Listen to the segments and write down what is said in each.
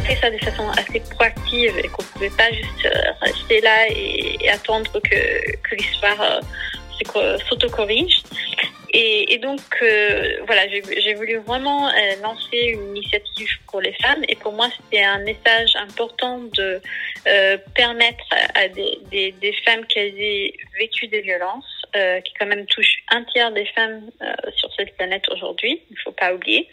traiter ça de façon assez proactive et qu'on ne pouvait pas juste euh, rester là et, et attendre que, que l'histoire euh, s'auto-corrige. Et, et, donc, euh, voilà, j'ai voulu vraiment euh, lancer une initiative pour les femmes. Et pour moi, c'était un message important de euh, permettre à des, des, des, femmes qui aient vécu des violences, euh, qui quand même touchent un tiers des femmes euh, sur cette planète aujourd'hui, il ne faut pas oublier,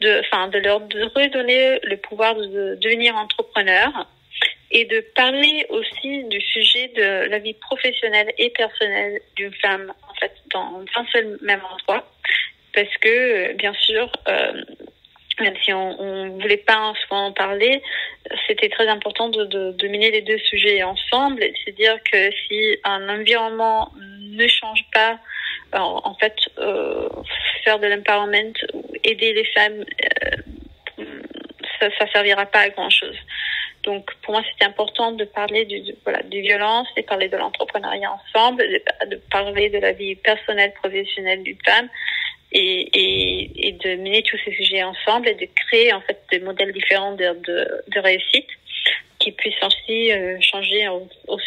de, enfin, de leur de redonner le pouvoir de devenir entrepreneur et de parler aussi du sujet de la vie professionnelle et personnelle d'une femme en fait dans un seul même endroit parce que bien sûr euh, même si on, on voulait pas souvent en parler, c'était très important de, de, de, les deux sujets ensemble. C'est-à-dire que si un environnement ne change pas, en, fait, euh, faire de l'empowerment, aider les femmes, euh, ça, servira pas à grand chose. Donc pour moi c'était important de parler du, du voilà des violences, de parler de l'entrepreneuriat ensemble, de, parler de la vie personnelle professionnelle d'une femme et, de mener tous ces sujets ensemble et de créer en fait des modèles différents de, de, réussite qui puissent aussi euh, changer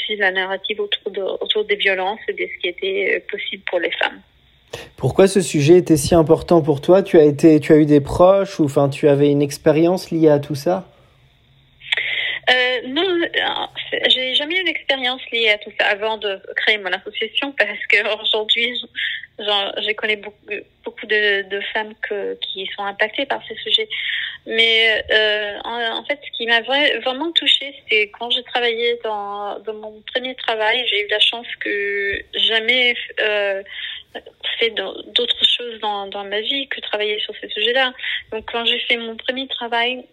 aussi la narrative autour de, autour des violences et de ce qui était euh, possible pour les femmes. Pourquoi ce sujet était si important pour toi? Tu as été, tu as eu des proches ou enfin tu avais une expérience liée à tout ça? Euh, non, euh, j'ai jamais eu une expérience liée à tout ça avant de créer mon association parce que aujourd'hui, je connais beaucoup, de, femmes qui sont impactées par ces sujets. Mais euh, en, fait, ce qui m'a vraiment touchée, c'est quand j'ai travaillé dans, mon premier travail, j'ai eu la chance que jamais euh, fait d'autres choses dans, dans ma vie que travailler sur ces sujets-là. Donc, quand j'ai fait mon premier travail,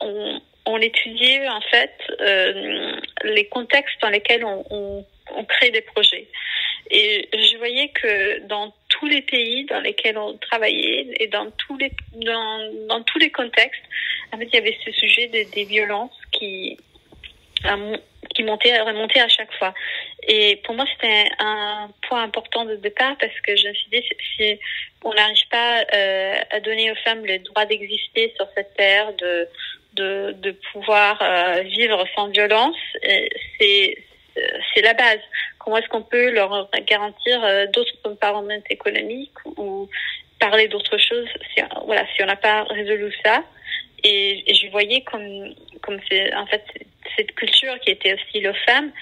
on, on étudiait en fait euh, les contextes dans lesquels on, crée des projets. Et je voyais que dans tous les pays dans lesquels on travaillait et dans tous les dans, dans tous les contextes, en fait, il y avait ce sujet des, des violences qui qui montait remontait à chaque fois. Et pour moi, c'était un point important de départ parce que je me suis dit si on n'arrive pas euh, à donner aux femmes le droit d'exister sur cette terre, de de, pouvoir euh, vivre sans violence, c'est c'est la base. Comment est-ce qu'on peut leur garantir euh, d'autres paramètres économiques ou parler d'autres choses si, voilà, si on n'a pas résolu ça? Et, je voyais comme comme en fait cette culture qui était aussi le femme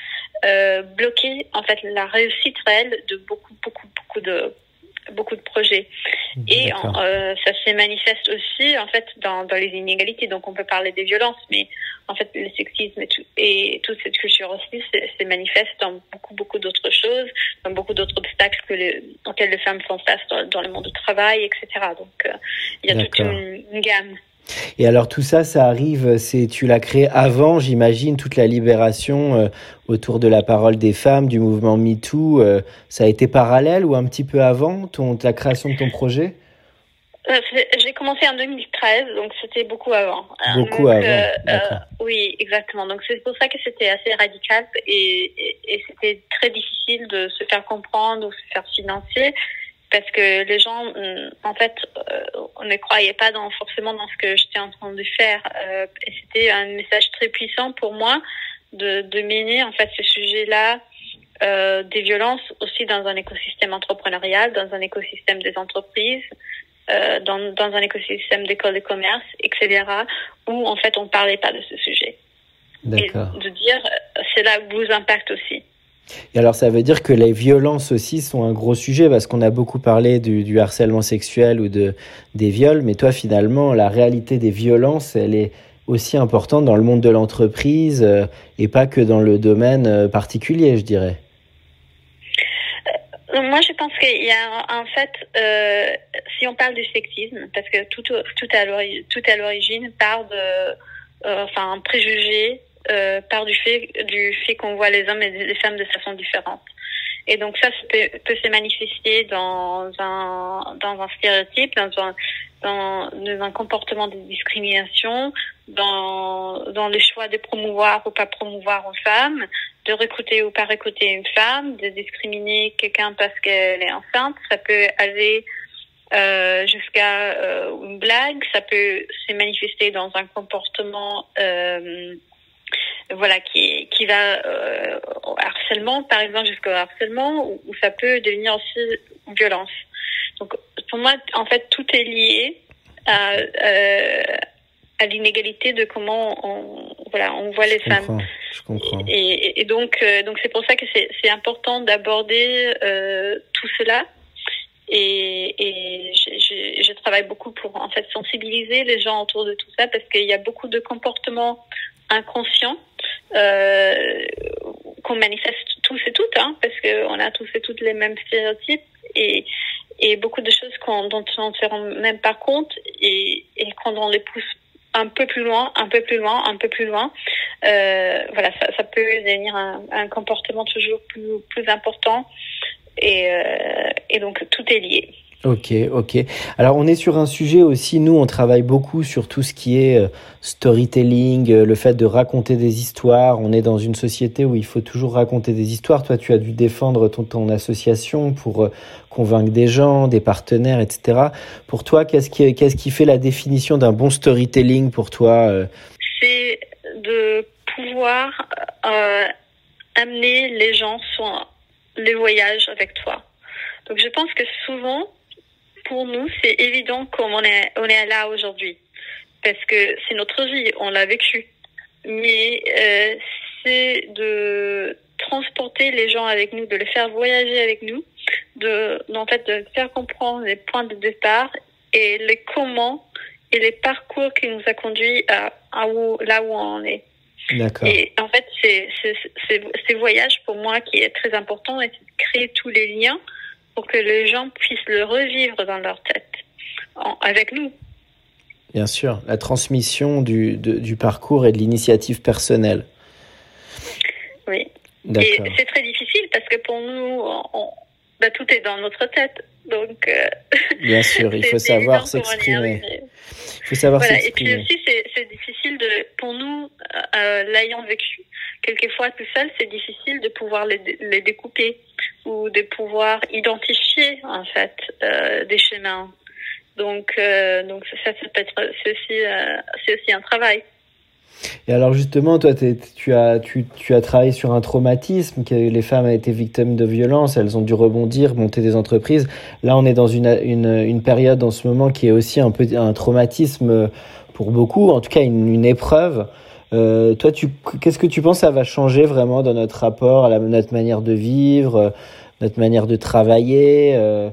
euh, bloquer en fait la réussite réelle de beaucoup beaucoup beaucoup de beaucoup de projets. Et euh, ça se manifeste aussi en fait dans, dans les inégalités. Donc on peut parler des violences, mais en fait le sexisme et, tout, et toute cette culture aussi se manifeste dans beaucoup beaucoup d'autres choses, dans beaucoup d'autres obstacles que les, auxquels les femmes font face dans, dans, le monde du travail, etc. Donc euh, il y a toute une, une gamme. Et alors tout ça, ça arrive, c'est tu l'as créé avant, j'imagine, toute la libération euh, autour de la parole des femmes, du mouvement MeToo. Euh, ça a été parallèle ou un petit peu avant ton, la création de ton projet? Euh, J'ai commencé en 2013, donc c'était beaucoup avant. Beaucoup donc, avant. Euh, oui, exactement. Donc c'est pour ça que c'était assez radical et, et, et c'était très difficile de se faire comprendre ou se faire financer parce que les gens, en fait, euh, on ne croyait pas dans, forcément dans ce que j'étais en train de faire. Euh, et c'était un message très puissant pour moi de, de mener en fait ce sujet-là euh, des violences aussi dans un écosystème entrepreneurial, dans un écosystème des entreprises, euh, dans, dans un écosystème d'écoles de commerce, etc., où en fait on parlait pas de ce sujet. Et de dire c'est là où vous impacte aussi. Et alors, ça veut dire que les violences aussi sont un gros sujet parce qu'on a beaucoup parlé du, du, harcèlement sexuel ou de, des viols, mais toi, finalement, la réalité des violences, elle est, aussi importante dans le monde de l'entreprise et pas que dans le domaine particulier, je dirais. Moi, je pense qu'il y a en fait, si on parle du sexisme, parce que tout, tout à l'origine part de, enfin, un préjugé euh, part du fait du fait qu'on voit les hommes et les femmes de façon différente. Et donc ça, peut, se manifester dans un dans un stéréotype, dans un dans un comportement de discrimination, dans dans le choix de promouvoir ou pas promouvoir une femme, de recruter ou pas recruter une femme, de discriminer quelqu'un parce qu'elle est enceinte. Ça peut aller euh, jusqu'à euh, une blague, ça peut se manifester dans un comportement euh, voilà, qui, qui va euh, au harcèlement, par exemple, jusqu'au harcèlement, ou, ça peut devenir aussi violence. Donc, pour moi, en fait, tout est lié à, euh, à l'inégalité de comment on, voilà, on voit les femmes. Je comprends. Et, et, donc, euh, donc c'est pour ça que c'est important d'aborder euh, tout cela. Et, et je, je, je, travaille beaucoup pour en fait sensibiliser les gens autour de tout ça parce qu'il y a beaucoup de comportements inconscients euh, qu'on manifeste tous et toutes, hein, parce qu'on a tous et toutes les mêmes stéréotypes et, et beaucoup de choses dont on ne se rend même pas compte et, et quand on les pousse un peu plus loin, un peu plus loin, un peu plus loin, euh, voilà, ça, ça, peut devenir un, un, comportement toujours plus, plus important et, euh, et donc tout est lié. Ok, ok. Alors on est sur un sujet aussi, nous on travaille beaucoup sur tout ce qui est euh, storytelling, euh, le fait de raconter des histoires. On est dans une société où il faut toujours raconter des histoires. Toi tu as dû défendre ton, ton association pour euh, convaincre des gens, des partenaires, etc. Pour toi, qu'est-ce qui, qu'est-ce qui fait la définition d'un bon storytelling pour toi C'est de pouvoir euh, amener les gens sur les voyages avec toi. Donc je pense que souvent, pour nous, c'est évident comme on est, on est là aujourd'hui. Parce que c'est notre vie, on l'a vécu. Mais euh, c'est de transporter les gens avec nous, de les faire voyager avec nous, de, en fait, de faire comprendre les points de départ et les comment et les parcours qui nous a conduits à, à où, là où on est. D'accord. Et en fait, c'est ces voyages pour moi qui est très important et de créer tous les liens pour que les gens puissent le revivre dans leur tête, avec nous. Bien sûr, la transmission du, du parcours et de l'initiative personnelle. Oui. Et c'est très difficile parce que pour nous, on, bah, tout est dans notre tête. Donc, euh, bien sûr, il faut savoir s'exprimer. Il faut savoir voilà. Et puis aussi, c'est difficile de, pour nous, euh, l'ayant vécu, quelquefois tout seul, c'est difficile de pouvoir les, les, découper ou de pouvoir identifier en fait euh, des chemins. Donc, euh, donc ça, ça peut être, c'est aussi, euh, aussi un travail. Et alors justement, toi, tu as, tu, as travaillé sur un traumatisme, que les femmes ont été victimes de violences, elles ont dû rebondir, monter des entreprises. Là, on est dans une, une, une période en ce moment qui est aussi un peu un traumatisme pour beaucoup, en tout cas une, une épreuve. Euh, toi, qu'est-ce que tu penses ça va changer vraiment dans notre rapport à notre manière de vivre, euh, notre manière de travailler euh,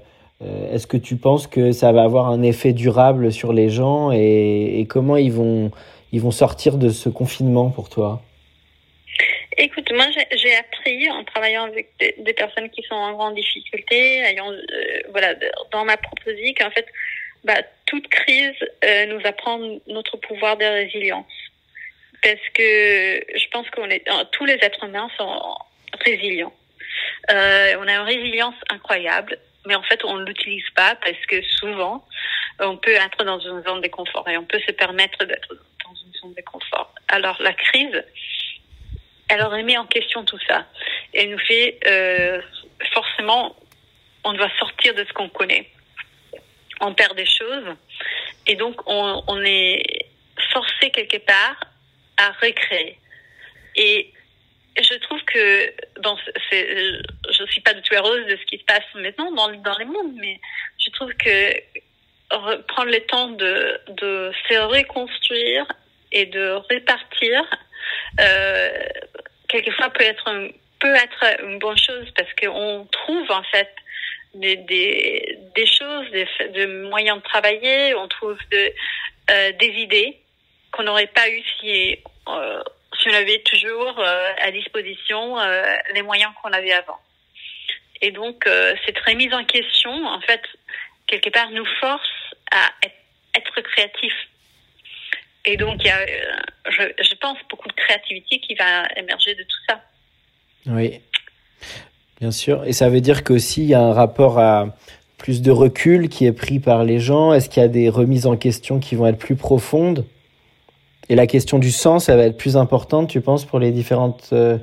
Est-ce que tu penses que ça va avoir un effet durable sur les gens et, comment ils vont, ils vont sortir de ce confinement pour toi? Écoute, moi j'ai appris en travaillant avec des, personnes qui sont en grande difficulté, ayant, voilà, dans ma vie, qu'en fait, bah, toute crise nous apprend notre pouvoir de résilience parce que je pense qu'on est tous les êtres humains sont résilients. Euh, on a une résilience incroyable, mais en fait on ne l'utilise pas parce que souvent on peut être dans une zone de confort et on peut se permettre d'être dans une zone de confort. Alors la crise, elle mis en question tout ça et nous fait euh, forcément on doit sortir de ce qu'on connaît. On perd des choses et donc on, on est forcé quelque part à recréer. Et je trouve que dans je suis pas du tout heureuse de ce qui se passe maintenant dans, dans les mondes, mais je trouve que prendre le temps de, de se reconstruire et de répartir, euh, quelquefois peut être, peut être une bonne chose parce qu'on trouve en fait des, des, des choses, des, moyens de travailler, on trouve euh, des idées qu'on n'aurait pas eu si, si on avait toujours à disposition les moyens qu'on avait avant. Et donc, cette remise en question, en fait, quelque part, nous force à être, créatif. Et donc, il y a, je, je pense, beaucoup de créativité qui va émerger de tout ça. Oui, bien sûr. Et ça veut dire qu'aussi, il y a un rapport à plus de recul qui est pris par les gens Est-ce qu'il y a des remises en question qui vont être plus profondes? Et la question du sens, elle va être plus importante, tu penses, pour les différentes euh,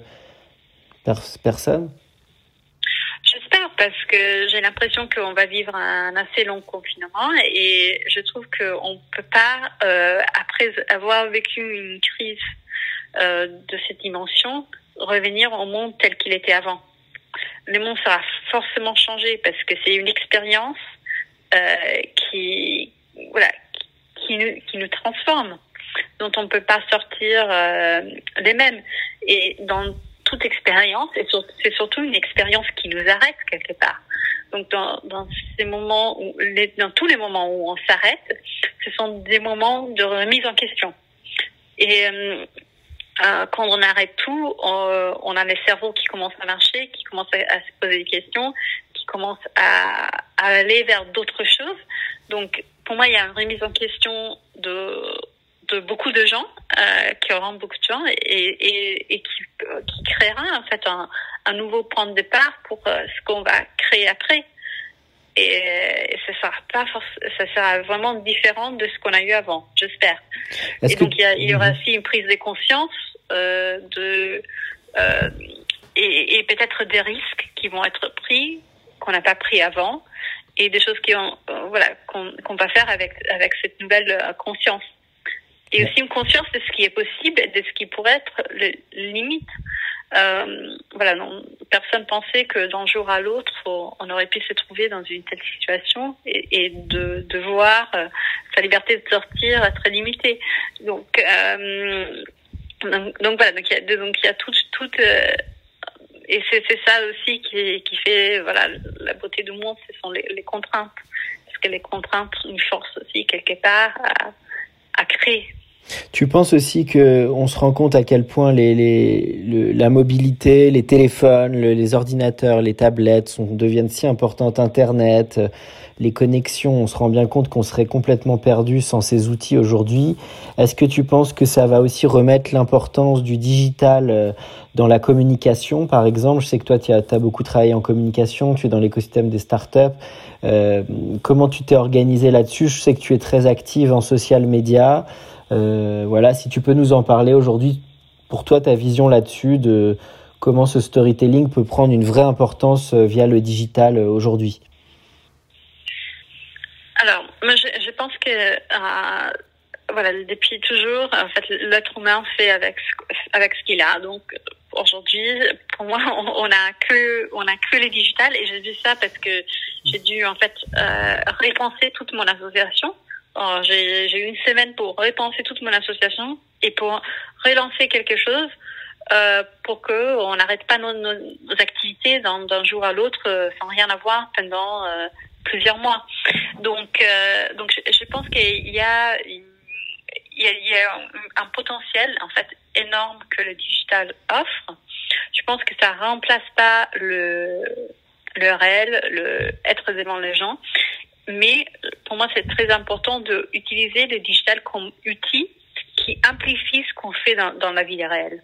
personnes? J'espère parce que j'ai l'impression qu'on va vivre un assez long confinement et je trouve qu'on ne peut pas, euh, après avoir vécu une crise euh, de cette dimension, revenir au monde tel qu'il était avant. Le monde sera forcément changé parce que c'est une expérience qui, voilà, qui nous, qui nous transforme, dont on ne peut pas sortir euh, les mêmes. Et dans toute expérience, c'est surtout une expérience qui nous arrête quelque part. Donc dans, ces moments dans tous les moments où on s'arrête, ce sont des moments de remise en question. Et euh, euh, quand on arrête tout, on, a les cerveaux qui commencent à marcher, qui commencent à, se poser des questions, qui commencent à, aller vers d'autres choses. Donc, pour moi, il y a une remise en question de, de beaucoup de gens, euh, qui auront beaucoup de gens et, et, et qui, qui, créera en fait un, un, nouveau point de départ pour euh, ce qu'on va créer après. Et, ça sera pas ça sera vraiment différent de ce qu'on a eu avant, j'espère. Et donc il y, aura mhm. aussi une prise de conscience euh, de euh, et, et peut-être des risques qui vont être pris qu'on n'a pas pris avant et des choses qui ont euh, voilà qu'on va faire avec avec cette nouvelle conscience et aussi une conscience de ce qui est possible et de ce qui pourrait être le, limite. Euh, voilà, non, personne pensait que d'un jour à l'autre, on aurait pu se trouver dans une telle situation et, de, voir sa liberté de sortir être limitée. Donc, euh, voilà, donc il y a, donc il y a tout, tout euh, et c'est ça aussi qui, fait voilà la beauté du monde, ce sont les, contraintes, parce que les contraintes nous forcent aussi quelque part à créer. Tu penses aussi que on se rend compte à quel point les, les, la mobilité, les téléphones, les ordinateurs, les tablettes sont, deviennent si importantes, Internet, les connexions, on se rend bien compte qu'on serait complètement perdu sans ces outils aujourd'hui. Est-ce que tu penses que ça va aussi remettre l'importance du digital euh, dans la communication, par exemple Je sais que toi, tu as, as, beaucoup travaillé en communication, tu es dans l'écosystème des startups. Euh, comment tu t'es organisé là-dessus? Je sais que tu es très active en social media. Euh, voilà, si tu peux nous en parler aujourd'hui, pour toi, ta vision là-dessus de comment ce storytelling peut prendre une vraie importance euh, via le digital aujourd'hui? Alors, moi, je, pense que euh, voilà, depuis toujours, en fait, l'être humain fait avec avec ce qu'il a. Donc, aujourd'hui, pour moi, on, a que on a que les digitales et j'ai vu ça parce que j'ai dû en fait euh, repenser toute mon association. J'ai eu une semaine pour repenser toute mon association et pour relancer quelque chose euh, pour que on n'arrête pas nos, activités d'un jour à l'autre euh, sans rien avoir pendant euh, plusieurs mois. Donc, donc je, pense qu'il y a, il y a, un, un, potentiel en fait énorme que le digital offre. Je pense que ça remplace pas le le réel, le être devant les gens, mais pour moi c'est très important de utiliser le digital comme outil qui amplifie ce qu'on fait dans, dans la vie réelle.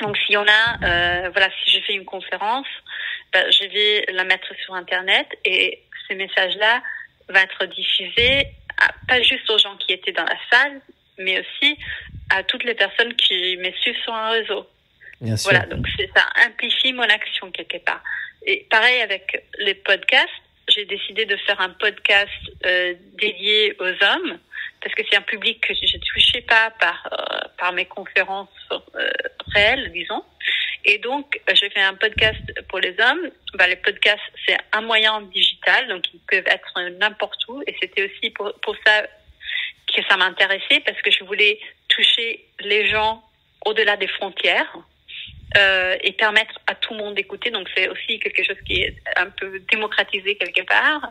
Donc si on a, euh, voilà, si je fais une conférence, ben, je vais la mettre sur Internet et ce message-là va être diffusé à, pas juste aux gens qui étaient dans la salle, mais aussi à toutes les personnes qui me suivent sur un réseau. Bien sûr. Voilà, donc ça amplifie mon action quelque part. Et pareil avec les podcasts, j'ai décidé de faire un podcast euh, dédié aux hommes parce que c'est un public que je ne touchais pas par euh, par mes conférences euh, réelles, disons. Et donc, je fais un podcast pour les hommes. Bah, les podcasts, c'est un moyen digital, donc ils peuvent être n'importe où. Et c'était aussi pour, pour ça que ça m'intéressait, parce que je voulais toucher les gens au-delà des frontières. Euh, et permettre à tout le monde d'écouter. Donc c'est aussi quelque chose qui est un peu démocratisé quelque part.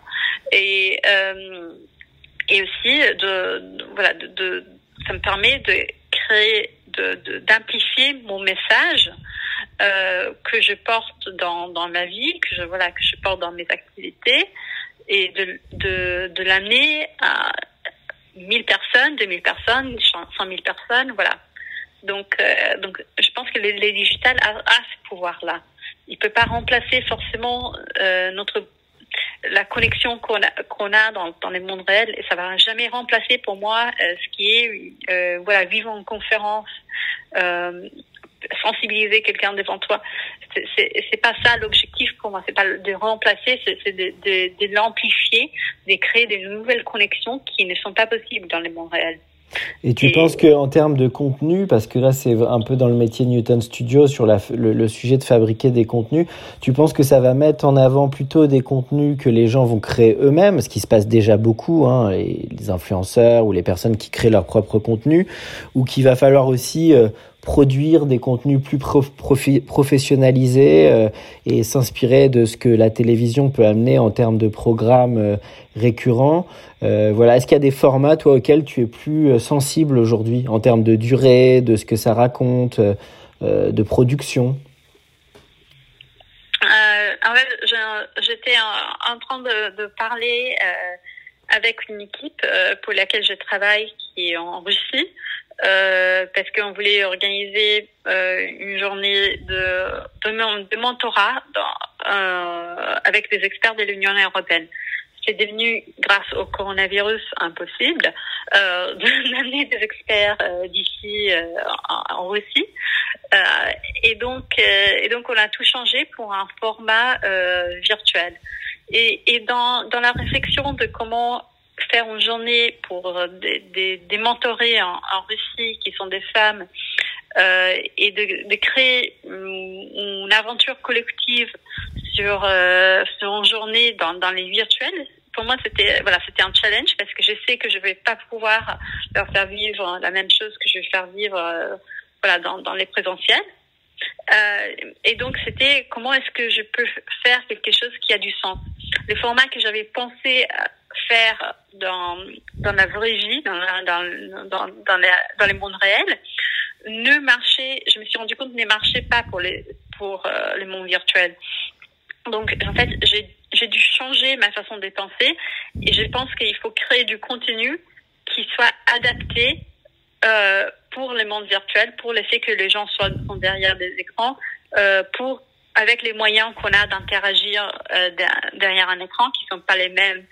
Et, euh, et aussi de, voilà de, de, ça me permet de créer, d'amplifier mon message euh, que je porte dans, dans ma vie, que je voilà que je porte dans mes activités, et de, de, de l'amener à 1000 personnes, 2000 personnes, 100 000 personnes, voilà. Donc, euh, donc, je pense que le, le digital a, a ce pouvoir-là. Il peut pas remplacer forcément euh, notre la connexion qu'on a, qu'on a dans, dans les mondes réels et ça va jamais remplacer pour moi euh, ce qui est euh, voilà vivre en conférence euh, sensibiliser quelqu'un devant toi. C'est, c'est, c'est pas ça l'objectif pour moi. C'est pas de remplacer c'est, c'est de, de, de l'amplifier de créer des nouvelles connexions qui ne sont pas possibles dans les mondes réels et tu et... penses qu'en termes de contenu, parce que là c'est un peu dans le métier Newton Studio sur la, le, le, sujet de fabriquer des contenus, tu penses que ça va mettre en avant plutôt des contenus que les gens vont créer eux-mêmes, ce qui se passe déjà beaucoup, hein, les, les, influenceurs ou les personnes qui créent leur propre contenu, ou qu'il va falloir aussi euh, produire des contenus plus professionnalisés euh, et s'inspirer de ce que la télévision peut amener en termes de programmes euh, récurrents. Euh, voilà, est-ce qu'il y a des formats toi auxquels tu es plus sensible aujourd'hui en termes de durée, de ce que ça raconte, de production? En fait, j'étais en, train de parler avec une équipe pour laquelle je travaille qui est en Russie euh, parce qu'on voulait organiser euh, une journée de, de, mentorat euh, avec des experts de l'Union européenne. C'est devenu, grâce au coronavirus, impossible euh, d'amener des experts euh, d'ici euh, en, en, Russie. et donc, et donc, on a tout changé pour un format virtuel. Et, et dans, dans la réflexion de comment faire une journée pour euh, des, mentorés en, Russie qui sont des femmes euh, et de, créer une, aventure collective sur, euh, sur une journée dans, dans les virtuels. Pour moi, c'était voilà, c'était un challenge parce que je sais que je vais pas pouvoir leur faire vivre la même chose que je vais faire vivre voilà dans, dans les présentiels. Et donc, c'était comment est-ce que je peux faire quelque chose qui a du sens. Le format que j'avais pensé faire dans, dans la vraie vie, dans, dans, dans, dans, les, mondes réels, ne marchait, je me suis rendu compte, ne marchait pas pour les, pour euh, les mondes virtuels. Donc, en fait, j'ai dû changer ma façon de penser et je pense qu'il faut créer du contenu qui soit adapté euh, pour les mondes virtuels, pour laisser que les gens soient derrière des écrans, euh, pour avec les moyens qu'on a d'interagir euh, derrière un écran, qui sont pas les mêmes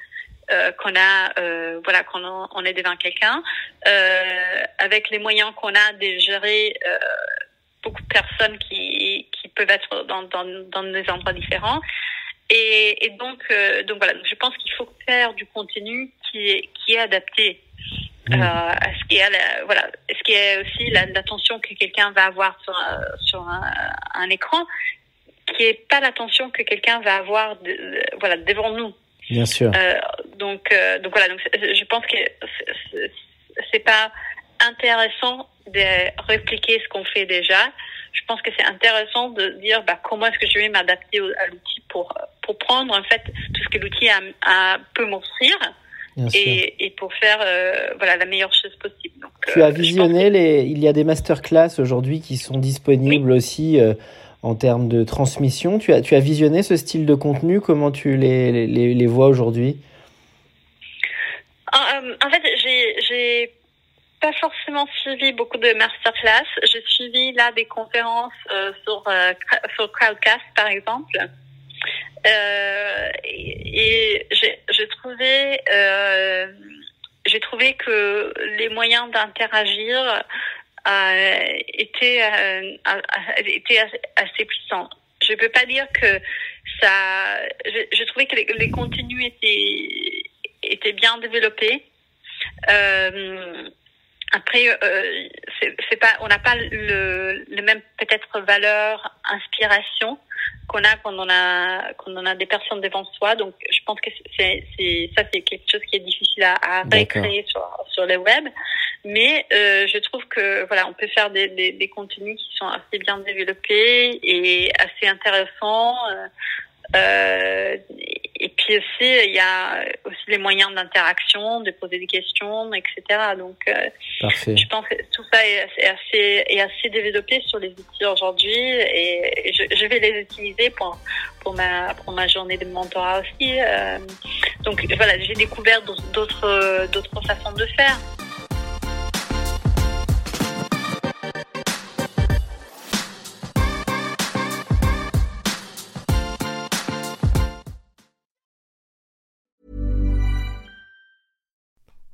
euh, qu'on a, euh, voilà, qu'on on est devant quelqu'un, euh, avec les moyens qu'on a de gérer beaucoup de personnes qui, qui peuvent être dans, dans, dans des endroits différents. Et, et donc, donc voilà, je pense qu'il faut faire du contenu qui est, qui est adapté mmh. à ce qui est, la, voilà, ce qui est aussi l'attention que quelqu'un va avoir sur, sur un, un écran, qui est pas l'attention que quelqu'un va avoir, de, voilà, devant nous. Bien sûr. Euh, donc, euh, donc voilà. Donc je pense que c'est pas intéressant de répliquer ce qu'on fait déjà. Je pense que c'est intéressant de dire bah, comment est-ce que je vais m'adapter à l'outil pour pour prendre en fait tout ce que l'outil a, a, peut m'offrir. Et, et, pour faire euh, voilà la meilleure chose possible. Donc, tu as visionné les il y a des masterclass aujourd'hui qui sont disponibles oui. aussi euh, en termes de transmission. Tu as, tu as visionné ce style de contenu? Comment tu les, les, les vois aujourd'hui? En, en, fait, j'ai pas forcément suivi beaucoup de masterclass. J'ai suivi là des conférences euh, sur, euh, sur Crowdcast, par exemple. Euh, et, et j'ai trouvé, euh, j'ai trouvé que les moyens d'interagir euh, était, euh, était assez puissant. Je ne peux pas dire que ça. Je, je trouvais que les, les, contenus étaient, étaient bien développés. Euh, après, euh, c'est pas, on n'a pas le, le même peut-être valeur, inspiration qu'on a quand on a quand on a des personnes devant soi. Donc, je pense que c'est ça, c'est quelque chose qui est difficile à, à récréer sur sur le web. Mais euh, je trouve que voilà, on peut faire des, des, des, contenus qui sont assez bien développés et assez intéressants. Euh, et puis aussi, il y a aussi les moyens d'interaction, de poser des questions, etc. Donc, euh, je pense que tout ça est, assez, est assez développé sur les outils aujourd'hui et je, je, vais les utiliser pour, pour, ma, pour ma journée de mentorat aussi. Euh, donc, voilà, j'ai découvert d'autres, d'autres façons de faire.